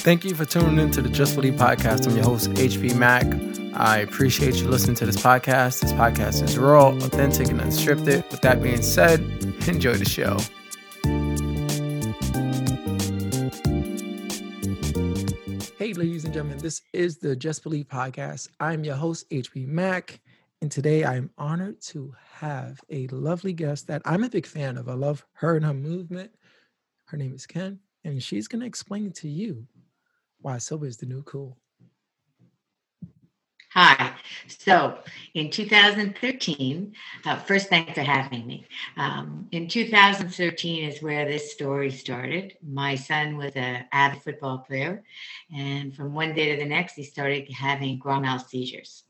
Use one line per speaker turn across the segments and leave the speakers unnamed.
Thank you for tuning in to the Just Believe podcast. I'm your host, HP Mac. I appreciate you listening to this podcast. This podcast is raw, authentic, and unscripted. With that being said, enjoy the show. Hey, ladies and gentlemen, this is the Just Believe podcast. I'm your host, HP Mac, and today I'm honored to have a lovely guest that I'm a big fan of. I love her and her movement. Her name is Ken, and she's going to explain to you why sober is the new cool.
Hi. So in 2013, uh, first, thanks for having me. Um, in 2013 is where this story started. My son was an avid football player, and from one day to the next, he started having grand mal seizures.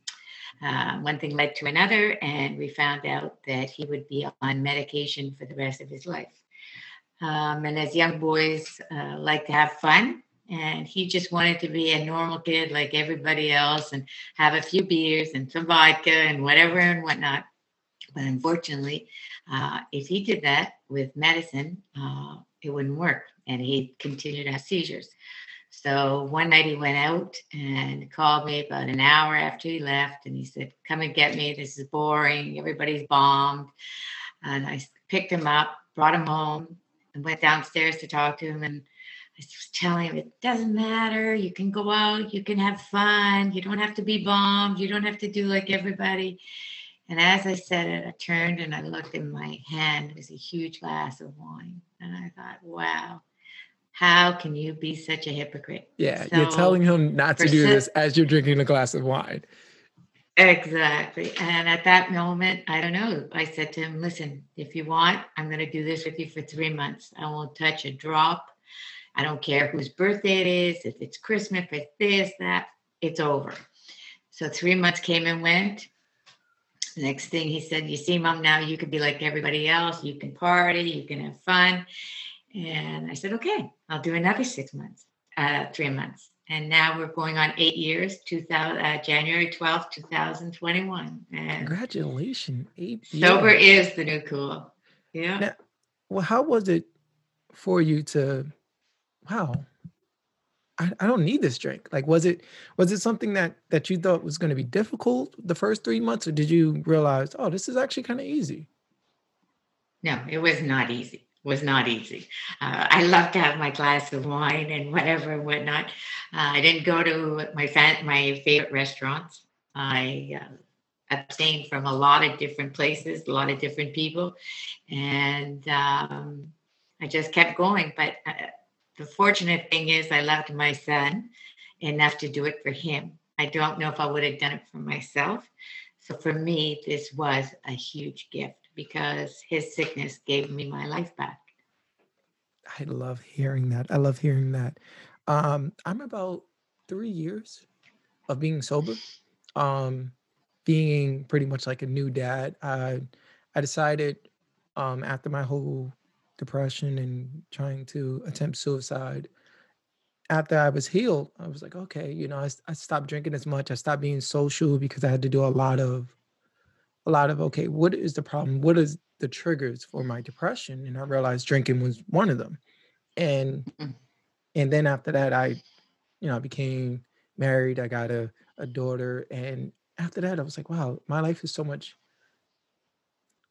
Uh, one thing led to another, and we found out that he would be on medication for the rest of his life. Um, and as young boys uh, like to have fun, and he just wanted to be a normal kid like everybody else and have a few beers and some vodka and whatever and whatnot. But unfortunately, uh, if he did that with medicine, uh, it wouldn't work, and he continued to have seizures. So one night he went out and called me about an hour after he left, and he said, "Come and get me. This is boring. Everybody's bombed." And I picked him up, brought him home, and went downstairs to talk to him and I was telling him it doesn't matter. You can go out, you can have fun. You don't have to be bombed. You don't have to do like everybody. And as I said it, I turned and I looked in my hand. It was a huge glass of wine. And I thought, wow, how can you be such a hypocrite?
Yeah, so you're telling him not to do this as you're drinking a glass of wine.
Exactly. And at that moment, I don't know. I said to him, listen, if you want, I'm going to do this with you for three months. I won't touch a drop I don't care whose birthday it is, if it's Christmas, if it's this, that, it's over. So three months came and went. The next thing he said, You see, mom, now you can be like everybody else. You can party, you can have fun. And I said, Okay, I'll do another six months, uh, three months. And now we're going on eight years, 2000, uh, January 12th, 2021. And
Congratulations. Eight
sober years. is the new cool. Yeah. Now,
well, how was it for you to wow, I, I don't need this drink. Like, was it was it something that that you thought was going to be difficult the first three months, or did you realize, oh, this is actually kind of easy?
No, it was not easy. Was not easy. Uh, I love to have my glass of wine and whatever and whatnot. Uh, I didn't go to my fan, my favorite restaurants. I uh, abstained from a lot of different places, a lot of different people, and um, I just kept going. But uh, the fortunate thing is I loved my son enough to do it for him. I don't know if I would have done it for myself. So for me, this was a huge gift because his sickness gave me my life back.
I love hearing that. I love hearing that. Um, I'm about three years of being sober, um, being pretty much like a new dad. I I decided um, after my whole depression and trying to attempt suicide. After I was healed, I was like, okay, you know, I, I stopped drinking as much. I stopped being social because I had to do a lot of, a lot of, okay, what is the problem? What is the triggers for my depression? And I realized drinking was one of them. And, and then after that, I, you know, I became married. I got a, a daughter. And after that, I was like, wow, my life is so much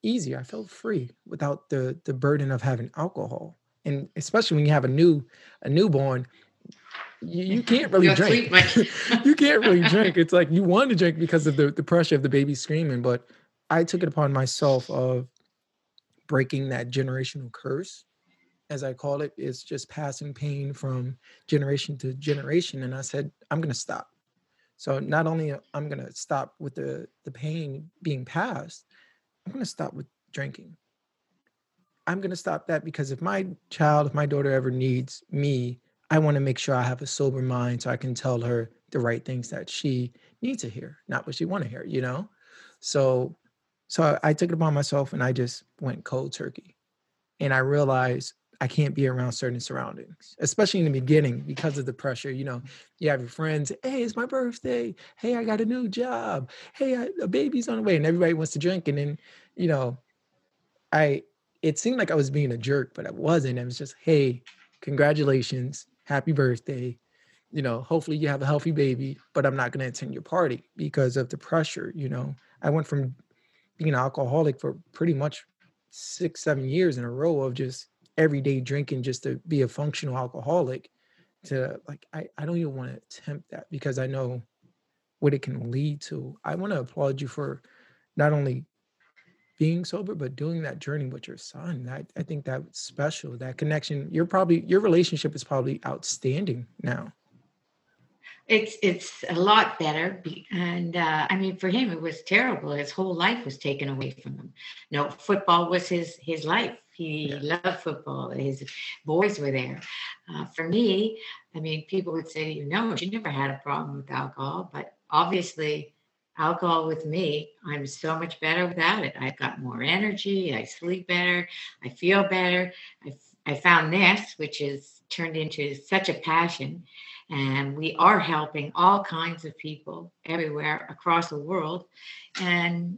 easier. I felt free without the the burden of having alcohol. And especially when you have a new a newborn, you, you can't really drink. you can't really drink. It's like you want to drink because of the, the pressure of the baby screaming. But I took it upon myself of breaking that generational curse, as I call it. it, is just passing pain from generation to generation. And I said, I'm gonna stop. So not only uh, I'm gonna stop with the the pain being passed, I'm going to stop with drinking. I'm going to stop that because if my child, if my daughter ever needs me, I want to make sure I have a sober mind so I can tell her the right things that she needs to hear, not what she want to hear, you know? So so I, I took it upon myself and I just went cold turkey. And I realized I can't be around certain surroundings, especially in the beginning because of the pressure. You know, you have your friends, hey, it's my birthday. Hey, I got a new job. Hey, I, a baby's on the way. And everybody wants to drink. And then, you know, I, it seemed like I was being a jerk, but I wasn't. I was just, hey, congratulations, happy birthday. you know, hopefully you have a healthy baby, but I'm not going to attend your party because of the pressure. You know, I went from being an alcoholic for pretty much six, seven years in a row of just everyday drinking just to be a functional alcoholic to like, I, I don't even want to attempt that because I know what it can lead to. I want to applaud you for not only being sober, but doing that journey with your son. I, I think that's special. That connection, you're probably your relationship is probably outstanding now.
It's it's a lot better, and uh, I mean, for him, it was terrible. His whole life was taken away from him. Know, football was his his life. He yeah. loved football. His boys were there. Uh, for me, I mean, people would say, you know, she never had a problem with alcohol, but obviously, alcohol with me, I'm so much better without it. I've got more energy. I sleep better. I feel better. I I found this, which is turned into such a passion and we are helping all kinds of people everywhere across the world and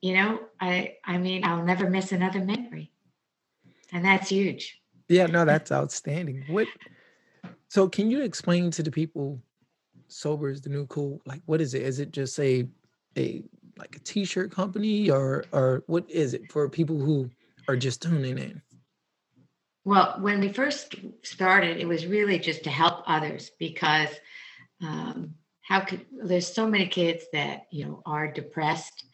you know i i mean i'll never miss another memory and that's huge.
Yeah no that's outstanding. What so can you explain to the people sober is the new cool like what is it? Is it just a a like a t-shirt company or or what is it for people who are just tuning in?
Well, when we first started, it was really just to help others because um, how could there's so many kids that you know are depressed,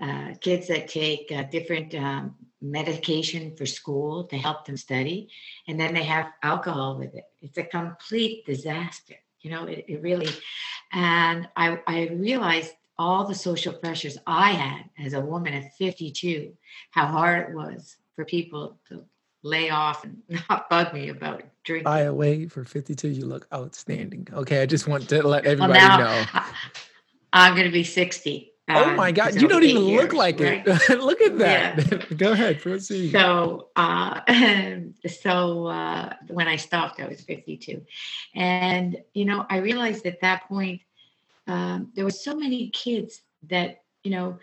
uh, kids that take uh, different um, medication for school to help them study, and then they have alcohol with it. It's a complete disaster. You know, it, it really, and I I realized all the social pressures I had as a woman at 52, how hard it was for people to lay off and not bug me about drinking.
By the way, for 52, you look outstanding. Okay, I just want to let everybody well, now, know.
I, am going to be 60.
Oh um, my God, you don't even years, look like right? it. look at that. Yeah. Go ahead, proceed.
So, uh, so uh, when I stopped, I was 52. And, you know, I realized at that point, um, there were so many kids that, you know,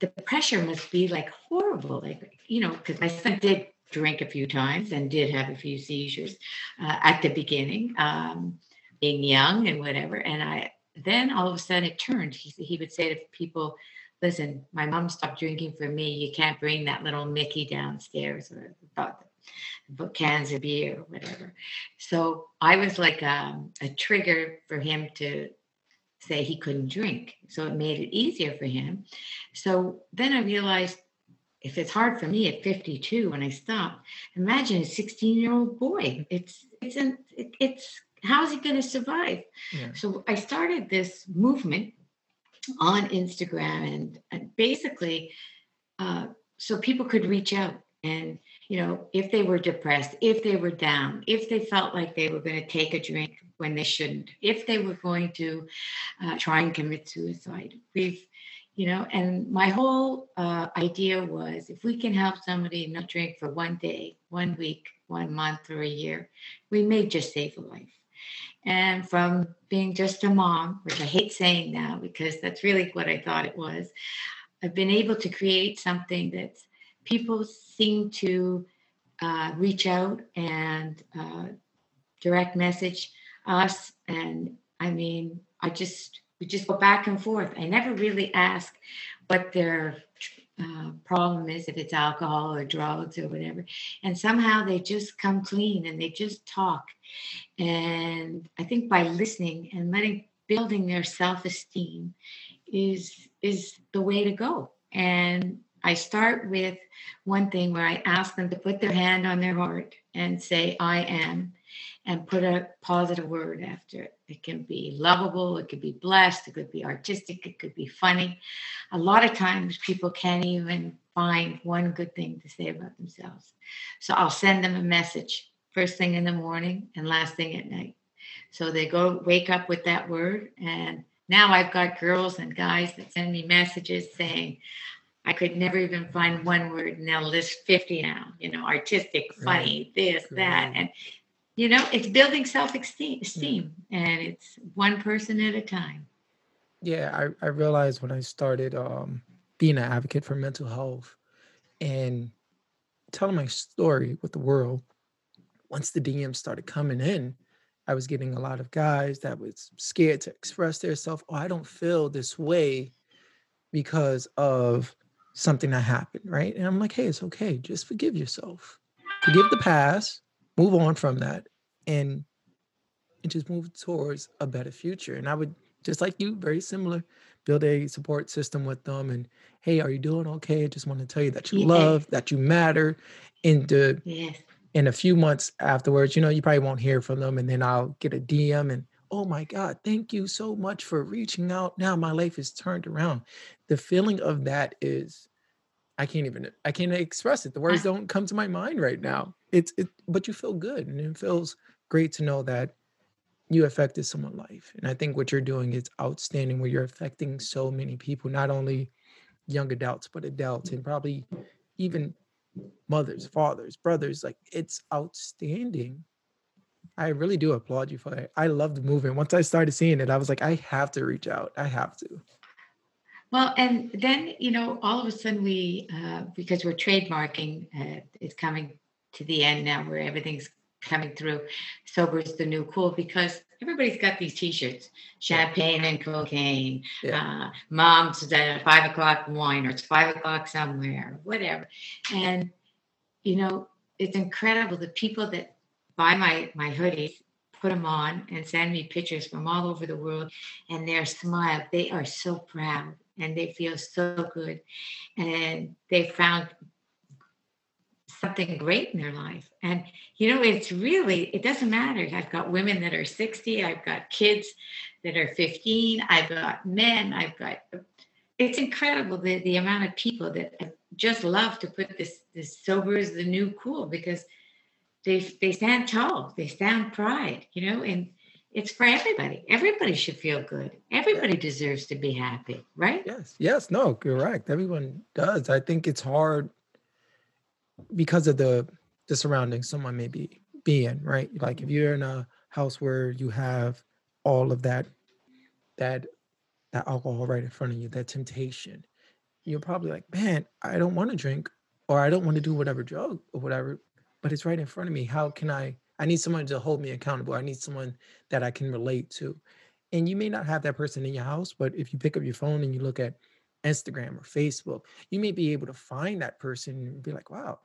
the pressure must be like horrible. Like, you know, because my son did drink a few times and did have a few seizures uh, at the beginning, um, being young and whatever. And I then all of a sudden it turned. He, he would say to people, listen, my mom stopped drinking for me. You can't bring that little Mickey downstairs or about cans of beer or whatever. So I was like um, a trigger for him to say he couldn't drink. So it made it easier for him. So then I realized if it's hard for me at 52 when I stopped, imagine a 16 year old boy. It's it's an, it, it's how's he going to survive? Yeah. So I started this movement on Instagram and, and basically uh, so people could reach out and you know if they were depressed if they were down if they felt like they were going to take a drink when they shouldn't if they were going to uh, try and commit suicide we've you know and my whole uh, idea was if we can help somebody not drink for one day one week one month or a year we may just save a life and from being just a mom which i hate saying now because that's really what i thought it was i've been able to create something that people seem to uh, reach out and uh, direct message us. And I mean, I just, we just go back and forth. I never really ask what their uh, problem is, if it's alcohol or drugs or whatever. And somehow they just come clean and they just talk. And I think by listening and letting, building their self esteem is is the way to go. And I start with one thing where I ask them to put their hand on their heart and say, I am, and put a positive word after it. It can be lovable, it could be blessed, it could be artistic, it could be funny. A lot of times people can't even find one good thing to say about themselves. So I'll send them a message first thing in the morning and last thing at night. So they go wake up with that word. And now I've got girls and guys that send me messages saying, I could never even find one word, and they'll list 50 now, you know, artistic, funny, right. this, that. And, you know, it's building self esteem, yeah. and it's one person at a time.
Yeah, I, I realized when I started um, being an advocate for mental health and telling my story with the world, once the DMs started coming in, I was getting a lot of guys that was scared to express themselves. Oh, I don't feel this way because of something that happened, right? And I'm like, hey, it's okay. Just forgive yourself. Forgive the past, move on from that, and and just move towards a better future. And I would just like you, very similar, build a support system with them. And hey, are you doing okay? I just want to tell you that you love, that you matter. And the
Yes.
In a few months afterwards, you know, you probably won't hear from them. And then I'll get a DM and, oh my God, thank you so much for reaching out. Now my life is turned around. The feeling of that is, I can't even, I can't express it. The words
Ah,
don't come to my mind right now. It's, it, but you feel good. And it feels great to know that you affected someone's life. And I think what you're doing is outstanding where you're affecting so many people, not only young adults, but adults and probably even mothers, fathers, brothers. Like it's outstanding. I really do applaud you for it. I love the movement. Once I started seeing it, I was like, I have to reach out. I have to.
Well, and then, you know, all of a sudden we, uh, because we're trademarking, uh, it's coming to the end now where everything's coming through. Sober is the new cool because everybody's got these t-shirts, champagne and cocaine,
Yeah.
uh, mom's at five o'clock wine or it's five o'clock somewhere, whatever. And, you know, it's incredible the people that buy my, my hoodies, put them on and send me pictures from all over the world and their smile, they are so proud and they feel so good. And they found something great in their life. And, you know, it's really, it doesn't matter. I've got women that are 60, I've got kids that are 15, I've got men, I've got, it's incredible the, the amount of people that just love to put this, this sober is the new cool because they, they stand tall, they stand pride, you know, and it's for everybody. Everybody should feel good. Everybody deserves to be happy, right?
Yes. Yes. No, correct. Everyone does. I think it's hard because of the the surroundings someone may be be in, right? Like if you're in a house where you have all of that that that alcohol right in front of you, that temptation, you're probably like, man, I don't want to drink or I don't want to do whatever drug or whatever, but it's right in front of me. How can I? I need someone to hold me accountable. I need someone that I can relate to. And you may not have that person in your house, but if you pick up your phone and you look at Instagram or Facebook, you may be able to find that person and be like, wow,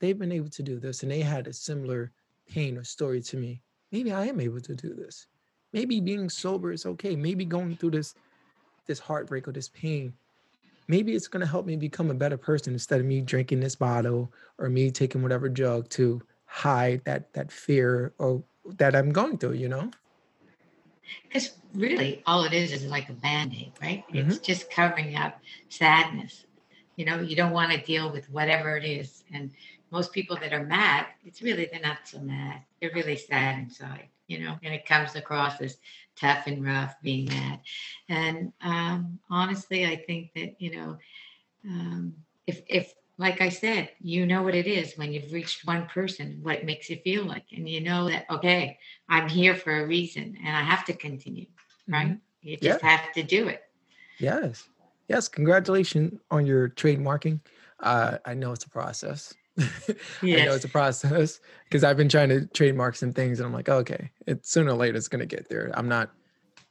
they've been able to do this and they had a similar pain or story to me. Maybe I am able to do this. Maybe being sober is okay. Maybe going through this this heartbreak or this pain maybe it's going to help me become a better person instead of me drinking this bottle or me taking whatever drug to hide that that fear or that I'm going through, you know?
Because really, all it is is like a band aid, right?
hmm
It's just covering up sadness. You know, you don't want to deal with whatever it is. And most people that are mad, it's really, they're not so mad. They're really sad inside, you know, and it comes across as tough and rough being mad. And um, honestly, I think that, you know, um, if, if, like I said, you know what it is when you've reached one person, what it makes you feel like. And you know that, okay, I'm here for a reason and I have to continue, right? You
Yeah.
just have to do it.
Yes. Yes. Congratulations on your trademarking. Uh, I know it's a process. I know it's a process because I've been trying to trademark some things and I'm like, okay, it's sooner or later it's going to get there. I'm not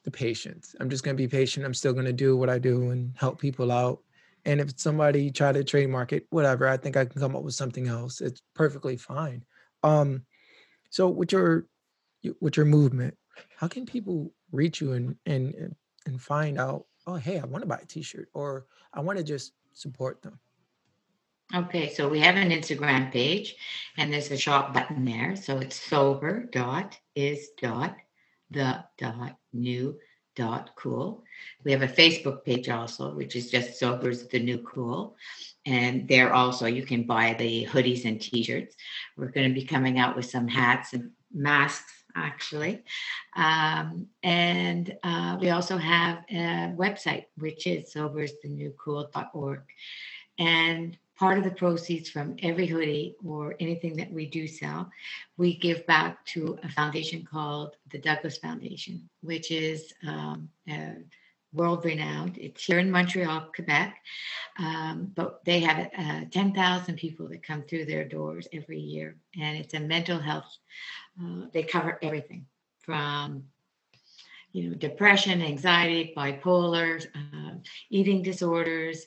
the patient. I'm just going to be patient. I'm still going to do what I do and help people out. And if somebody try to trademark it, whatever, I think I can come up with something else. It's perfectly fine. Um, so with your with your movement, how can people reach you and and and find out, oh, hey, I want to buy a t-shirt or I want to just support them?
Okay, so we have an Instagram page and there's a shop button there. So it's sober dot is dot the dot new dot cool. We have a Facebook page also, which is just sober's the new cool. And there also you can buy the hoodies and t-shirts. We're going to be coming out with some hats and masks actually. Um, and uh, we also have a website, which is soberstheNewCool.org. And part of the proceeds from every hoodie or anything that we do sell, we give back to a foundation called the Douglas Foundation, which is um, world renowned. It's here in Montreal, Quebec, um, but they have uh, 10,000 people that come through their doors every year. And it's a mental health, uh, they cover everything from you know depression, anxiety, bipolar, uh, eating disorders,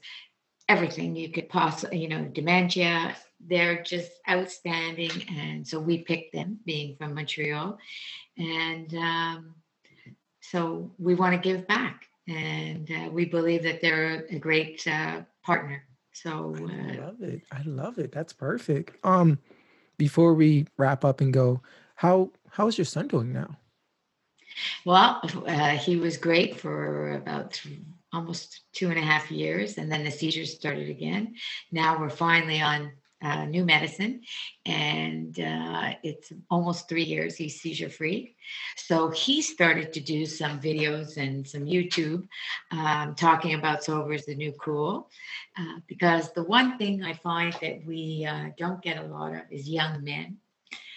everything you could possibly, you know, dementia. They're just outstanding, and so we picked them, being from Montreal, and um, so we want to give back, and uh, we believe that they're a great uh, partner. So
I
uh,
love it. I love it. That's perfect. Um, before we wrap up and go, how how is your son doing now?
Well, uh, he was great for about th- almost two and a half years, and then the seizures started again. Now we're finally on uh, new medicine, and uh, it's almost three years he's seizure free. So he started to do some videos and some YouTube um, talking about sober is the new cool. Uh, because the one thing I find that we uh, don't get a lot of is young men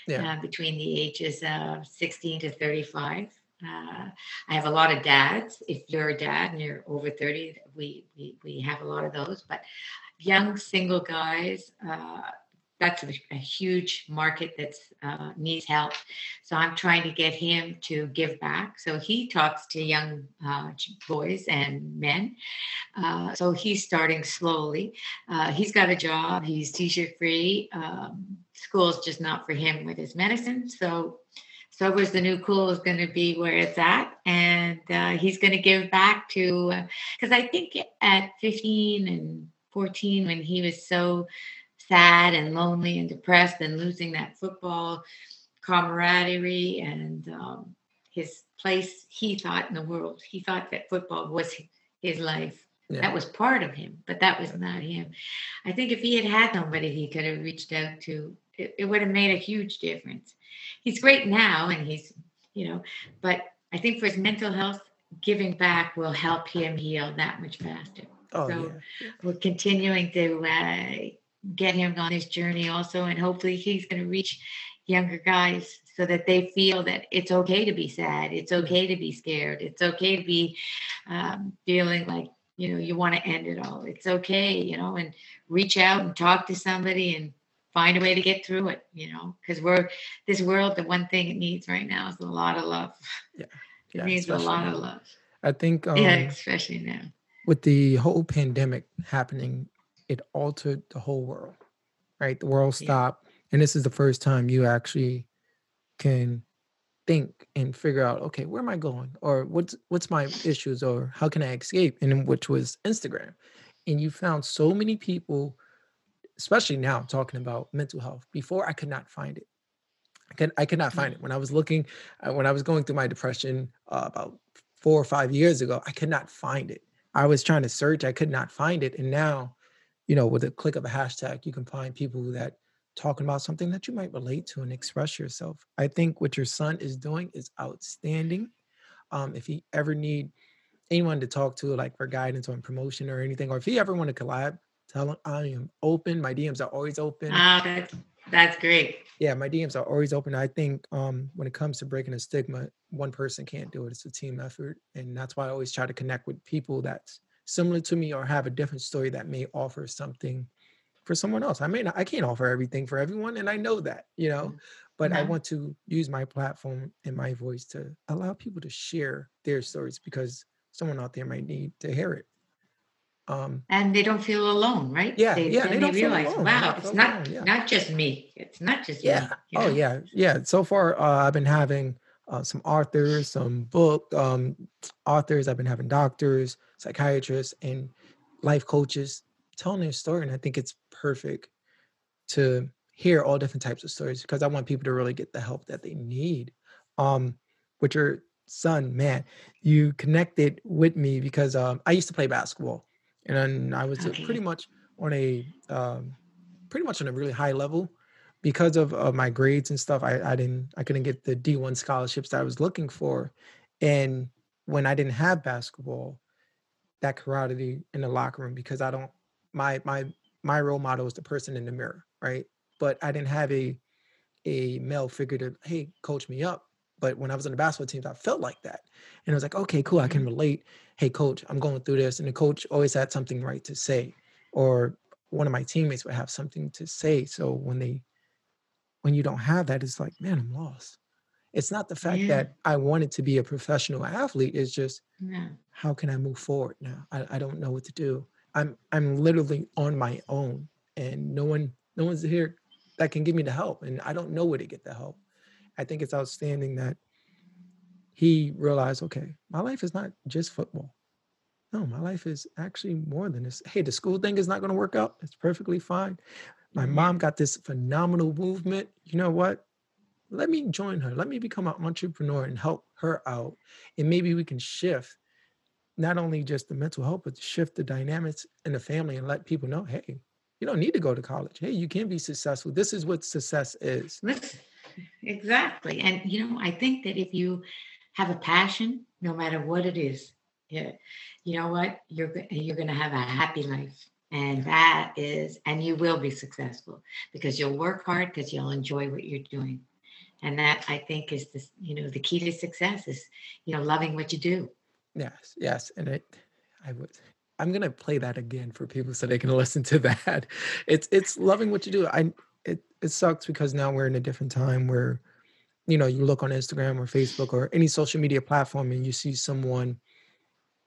Yeah.
uh, between the ages of 16 to 35. Uh, I have a lot of dads. If you're a dad and you're over 30, we we, we have a lot of those. But young single guys, uh, that's a, a huge market that uh, needs help. So I'm trying to get him to give back. So he talks to young uh, boys and men. Uh, so he's starting slowly. Uh, he's got a job. He's t-shirt free. Um, school's just not for him with his medicine. So Sober's the New Cool is going to be where it's at. And uh, he's going to give back to, because I think at 15 and 14, when he was so sad and lonely and depressed and losing that football camaraderie and um, his place, he thought in the world, he thought that football was his life.
Yeah.
That was part of him, but that was not him. I think if he had had somebody he could have reached out to, it, it would have made a huge difference. He's great now, and he's, you know, but I think for his mental health, giving back will help him heal that much faster.
Oh
So
yeah.
we're continuing to uh, get him on his journey also, and hopefully he's going to reach younger guys so that they feel that it's okay to be sad, it's okay to be scared, it's okay to be um, feeling like you know you want to end it all. It's okay, you know, and reach out and talk to somebody and find a way to get through it. You know, because we're this world. The one thing it needs right now is a lot of love.
Yeah.
It
Yeah.
needs a lot of love.
I think um
yeah, especially now.
with the whole pandemic happening, it altered the whole world, right? The world
Yeah.
stopped. And this is the first time you actually can think and figure out, okay, where am I going? Or what's what's my issues or how can I escape? And which was Instagram. And you found so many people, especially now talking about mental health. Before I could not find it. I could I could not find it. When I was looking, uh, when I was going through my depression uh, about four or five years ago, I could not find it. I was trying to search, I could not find it. And now, you know, with a click of a hashtag, you can find people that talking about something that you might relate to and express yourself. I think what your son is doing is outstanding. Um, if he ever need anyone to talk to, like for guidance on promotion or anything, or if he ever want to collab, tell him I am open. My DMs are always open.
Ah, that's that's great.
yeah my dms are always open. I think um when it comes to breaking a stigma one person can't do it. It's a team effort and that's why i always try to connect with people that's similar to me or have a different story that may offer something for someone else. I may not i can't offer everything for everyone and i know that you know but i want to use my platform and my voice to allow people to share their stories because someone out there might need to hear it um
and they don't feel alone, right?
Yeah,
they,
yeah, they
they,
don't feel
realize,
alone.
Wow, it's not
alone, yeah.
not just me. It's not just
yeah
me. you
oh yeah yeah so far uh, i've been having uh, some authors some book um, authors i've been having doctors psychiatrists and life coaches telling their story and i think it's perfect to hear all different types of stories because i want people to really get the help that they need um with your son man you connected with me because um, i used to play basketball and then i was uh, pretty much on a um, pretty much on a really high level. Because of, of my grades and stuff I, I didn't i couldn't get the d1 scholarships that i was looking for. And when i didn't have basketball that camaraderie in the locker room because i don't my my my role model is the person in the mirror right? But i didn't have a a male figure to hey coach me up but when i was on the basketball teams i felt like that and i was like okay cool i can mm-hmm. relate hey coach i'm going through this and the coach always had something right to say or one of my teammates would have something to say so when they when you don't have that it's like man i'm lost It's not the fact yeah. that I wanted to be a professional athlete. It's just
yeah.
how can I move forward now? I, I don't know what to do. I'm I'm literally on my own and no one no one's here that can give me the help. And I don't know where to get the help. I think it's outstanding that he realized, okay, my life is not just football. No, my life is actually more than this. Hey, the school thing is not going to work out. It's perfectly fine. My mm-hmm. mom got this phenomenal movement. You know what? Let me join her. Let me become an entrepreneur and help her out. And maybe we can shift not only just the mental health, but shift the dynamics in the family and let people know, hey, you don't need to go to college. Hey, you can be successful. This is what success is.
Exactly. And you know, I think that if you have a passion, no matter what it is, yeah, you know what, you're you're going to have a happy life, and that is, and you will be successful because you'll work hard because you'll enjoy what you're doing, and that I think is the you know the key to success is you know loving what you do.
Yes, yes, and it, I would. I'm gonna play that again for people so they can listen to that. It's it's loving what you do. I it it sucks because now we're in a different time where you know you look on instagram or facebook or any social media platform and you see someone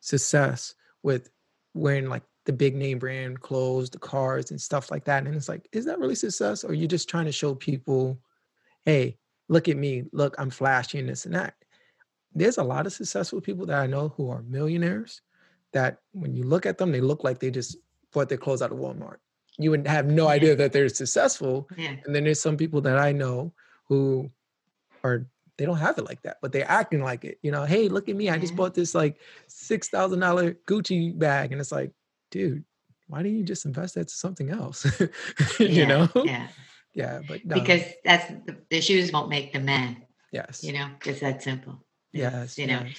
success with wearing like the big name brand clothes the cars and stuff like that and it's like is that really success? Or are you just trying to show people hey look at me. Look i'm flashy and this and that. There's a lot of successful people that i know who are millionaires that when you look at them they look like they just bought their clothes out of walmart you would have no idea that they're successful.
Yeah.
And then there's some people that I know who are they don't have it like that, but they're acting like it. You know, hey, look at me. I just bought this like six thousand dollar Gucci bag. And it's like, dude, why didn't you just invest that to something else? you
yeah,
know?
Yeah.
Yeah. But
no. because that's the, the, shoes won't make the man.
Yes.
You know, it's that simple.
Yes.
you know,
yes.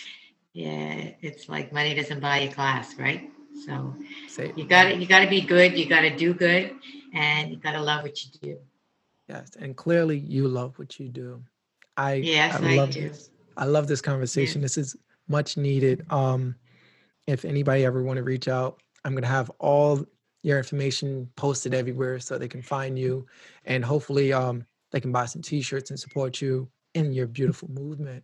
yeah, it's like money doesn't buy you class, right? So you got to you got to be good. You got to do good, and you got to love what you do.
Yes, and clearly you love what you do. I
yes,
I, love
I do.
This. I love this conversation. This is much needed. Um, if anybody ever want to reach out, I'm gonna have all your information posted everywhere so they can find you, and hopefully, um, they can buy some T-shirts and support you in your beautiful movement.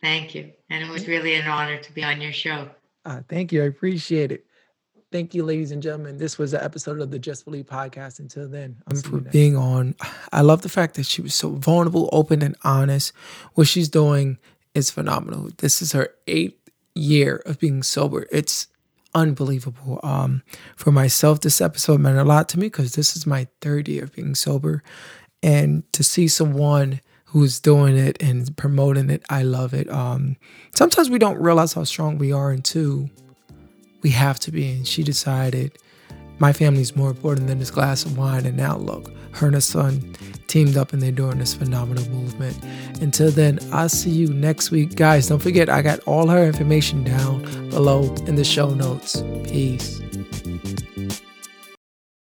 Thank you, and it was really an honor to be on your show.
Uh, thank you. I appreciate it. Thank you, ladies and gentlemen. This was an episode of the Just Believe podcast. Until then, I'm for being on. I love the fact that she was so vulnerable, open, and honest. What she's doing is phenomenal. This is her eighth year of being sober. It's unbelievable. Um, for myself, this episode meant a lot to me because this is my third year of being sober, and to see someone who's doing it and promoting it. I love it. Um, sometimes we don't realize how strong we are until we have to be. And she decided my family's more important than this glass of wine. And now look, her and her son teamed up and they're doing this phenomenal movement. Until then, I'll see you next week. Guys, don't forget, I got all her information down below in the show notes. Peace.